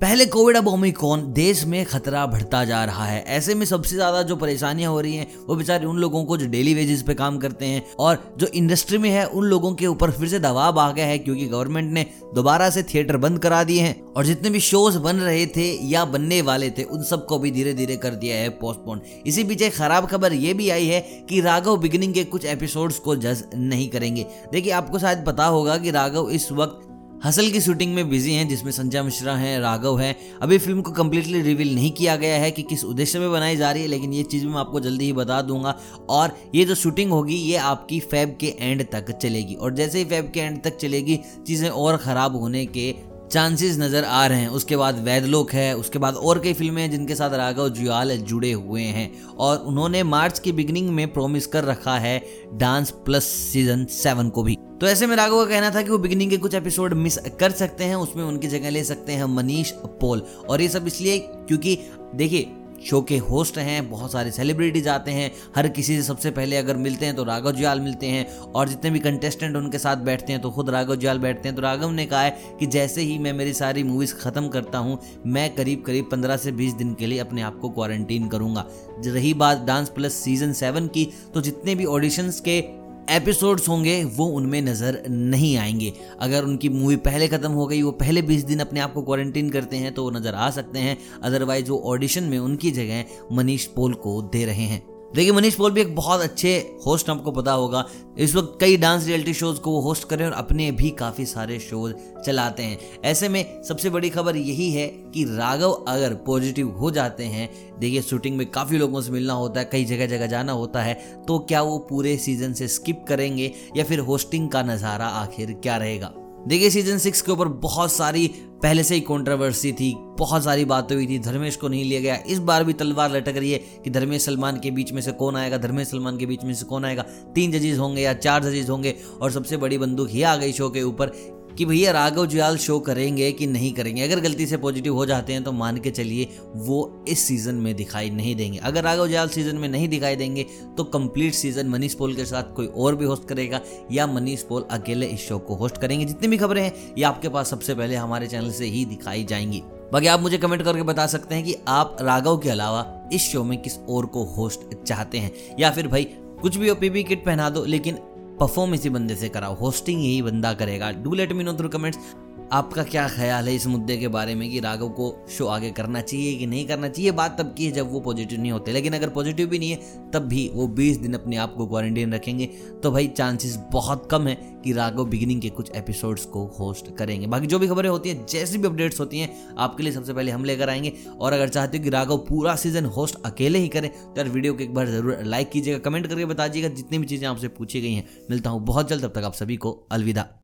पहले कोविड, अब ओमिक्रॉन। देश में खतरा बढ़ता जा रहा है। ऐसे में सबसे ज़्यादा जो परेशानियाँ हो रही हैं, वो बेचारे उन लोगों को जो डेली वेजेस पे काम करते हैं और जो इंडस्ट्री में है, उन लोगों के ऊपर फिर से दबाव आ गया है क्योंकि गवर्नमेंट ने दोबारा से थिएटर बंद करा दिए हैं और जितने भी शोज़ बन रहे थे या बनने वाले थे, उन सबको भी धीरे धीरे कर दिया है पोस्टपोन इसी बीच एक खराब खबर ये भी आई है कि राघव बिगिनिंग के कुछ एपिसोड्स को जज नहीं करेंगे। देखिए, आपको शायद पता होगा कि राघव इस वक्त हसल की शूटिंग में बिज़ी हैं, जिसमें संजय मिश्रा हैं, राघव हैं। अभी फ़िल्म को कम्प्लीटली रिवील नहीं किया गया है कि किस उद्देश्य में बनाई जा रही है, लेकिन ये चीज़ मैं आपको जल्दी ही बता दूँगा। और ये जो शूटिंग होगी, ये आपकी फैब के एंड तक चलेगी। और जैसे ही फैब के एंड तक चलेगी, चीज़ें और ख़राब होने के चांसेस नज़र आ रहे हैं। उसके बाद वैदलोक है, उसके बाद और कई फ़िल्में हैं जिनके साथ राघव जुयाल जुड़े हुए हैं। और उन्होंने मार्च की बिगनिंग में प्रोमिस कर रखा है डांस प्लस सीज़न सेवन को भी। तो ऐसे में राघव का कहना था कि वो बिगिनिंग के कुछ एपिसोड मिस कर सकते हैं, उसमें उनकी जगह ले सकते हैं मनीष पोल और ये सब इसलिए क्योंकि, देखिए शो के होस्ट हैं, बहुत सारे सेलिब्रिटीज आते हैं, हर किसी से सबसे पहले अगर मिलते हैं तो राघव जुयाल मिलते हैं, और जितने भी कंटेस्टेंट उनके साथ बैठते हैं तो खुद राघव जुयाल बैठते हैं। तो राघव ने कहा है कि जैसे ही मैं मेरी सारी मूवीज़ ख़त्म करता हूँ, मैं करीब करीब पंद्रह से बीस दिन के लिए अपने आप को क्वारंटीन करूँगा। रही बात डांस प्लस सीज़न सेवन की तो जितने भी ऑडिशंस के एपिसोड्स होंगे, वो उनमें नज़र नहीं आएँगे। अगर उनकी मूवी पहले ख़त्म हो गई, वो पहले बीस दिन अपने आप को क्वारंटीन करते हैं तो वो नज़र आ सकते हैं। अदरवाइज़ वो ऑडिशन में उनकी जगह मनीष पोल को दे रहे हैं। देखिए, मनीष पॉल भी एक बहुत अच्छे होस्ट आपको पता होगा। इस वक्त कई डांस रियलिटी शोज़ को वो होस्ट कर और अपने भी काफ़ी सारे शोज़ चलाते हैं। ऐसे में सबसे बड़ी खबर यही है कि राघव अगर पॉजिटिव हो जाते हैं, देखिए शूटिंग में काफ़ी लोगों से मिलना होता है, कई जगह जगह जाना होता है तो क्या वो पूरे सीज़न से स्किप करेंगे या फिर होस्टिंग का नज़ारा आखिर क्या रहेगा? देखिए सीज़न सिक्स के ऊपर बहुत सारी पहले से ही कंट्रोवर्सी थी, बहुत सारी बातें हुई थी, धर्मेश को नहीं लिया गया। इस बार भी तलवार लटक रही है कि धर्मेश सलमान के बीच में से कौन आएगा, धर्मेश सलमान के बीच में से कौन आएगा? तीन जजेज होंगे या चार जजेज होंगे और सबसे बड़ी बंदूक ही आ गई शो के ऊपर कि भैया राघव जुयाल शो करेंगे कि नहीं करेंगे? अगर गलती से पॉजिटिव हो जाते हैं तो मान के चलिए, वो इस सीज़न में दिखाई नहीं देंगे। अगर राघव जुयाल सीज़न में नहीं दिखाई देंगे तो कंप्लीट सीज़न मनीष पोल के साथ कोई और भी होस्ट करेगा, या मनीष पोल अकेले इस शो को होस्ट करेंगे। जितनी भी खबरें हैं, ये आपके पास सबसे पहले हमारे चैनल से ही दिखाई जाएँगी। बाकी आप मुझे कमेंट करके बता सकते हैं कि आप राघव के अलावा इस शो में किस और को होस्ट चाहते हैं? या फिर भाई, कुछ भी ओपीबी किट पहना दो, लेकिन परफॉर्म इसी बंदे से कराओ होस्टिंग यही बंदा करेगा। Do let me know through comments आपका क्या ख्याल है इस मुद्दे के बारे में कि राघव को शो आगे करना चाहिए कि नहीं करना चाहिए? बात तब की है जब वो पॉजिटिव नहीं होते। लेकिन अगर पॉजिटिव भी नहीं है, तब भी वो 20 दिन अपने आप को क्वारंटीन रखेंगे। तो भाई चांसेस बहुत कम है कि राघव बिगिनिंग के कुछ एपिसोड्स को होस्ट करेंगे। बाकी जो भी खबरें होती हैं, जैसी भी अपडेट्स होती हैं, आपके लिए सबसे पहले हम लेकर आएँगे। और अगर चाहते हो कि राघव पूरा सीज़न होस्ट अकेले ही करें तो यार वीडियो को एक बार ज़रूर लाइक कीजिएगा कमेंट करके बता बताइएगा। जितनी भी चीज़ें आपसे पूछी गई हैं, मिलता हूँ बहुत जल्द। तब तक आप सभी को अलविदा।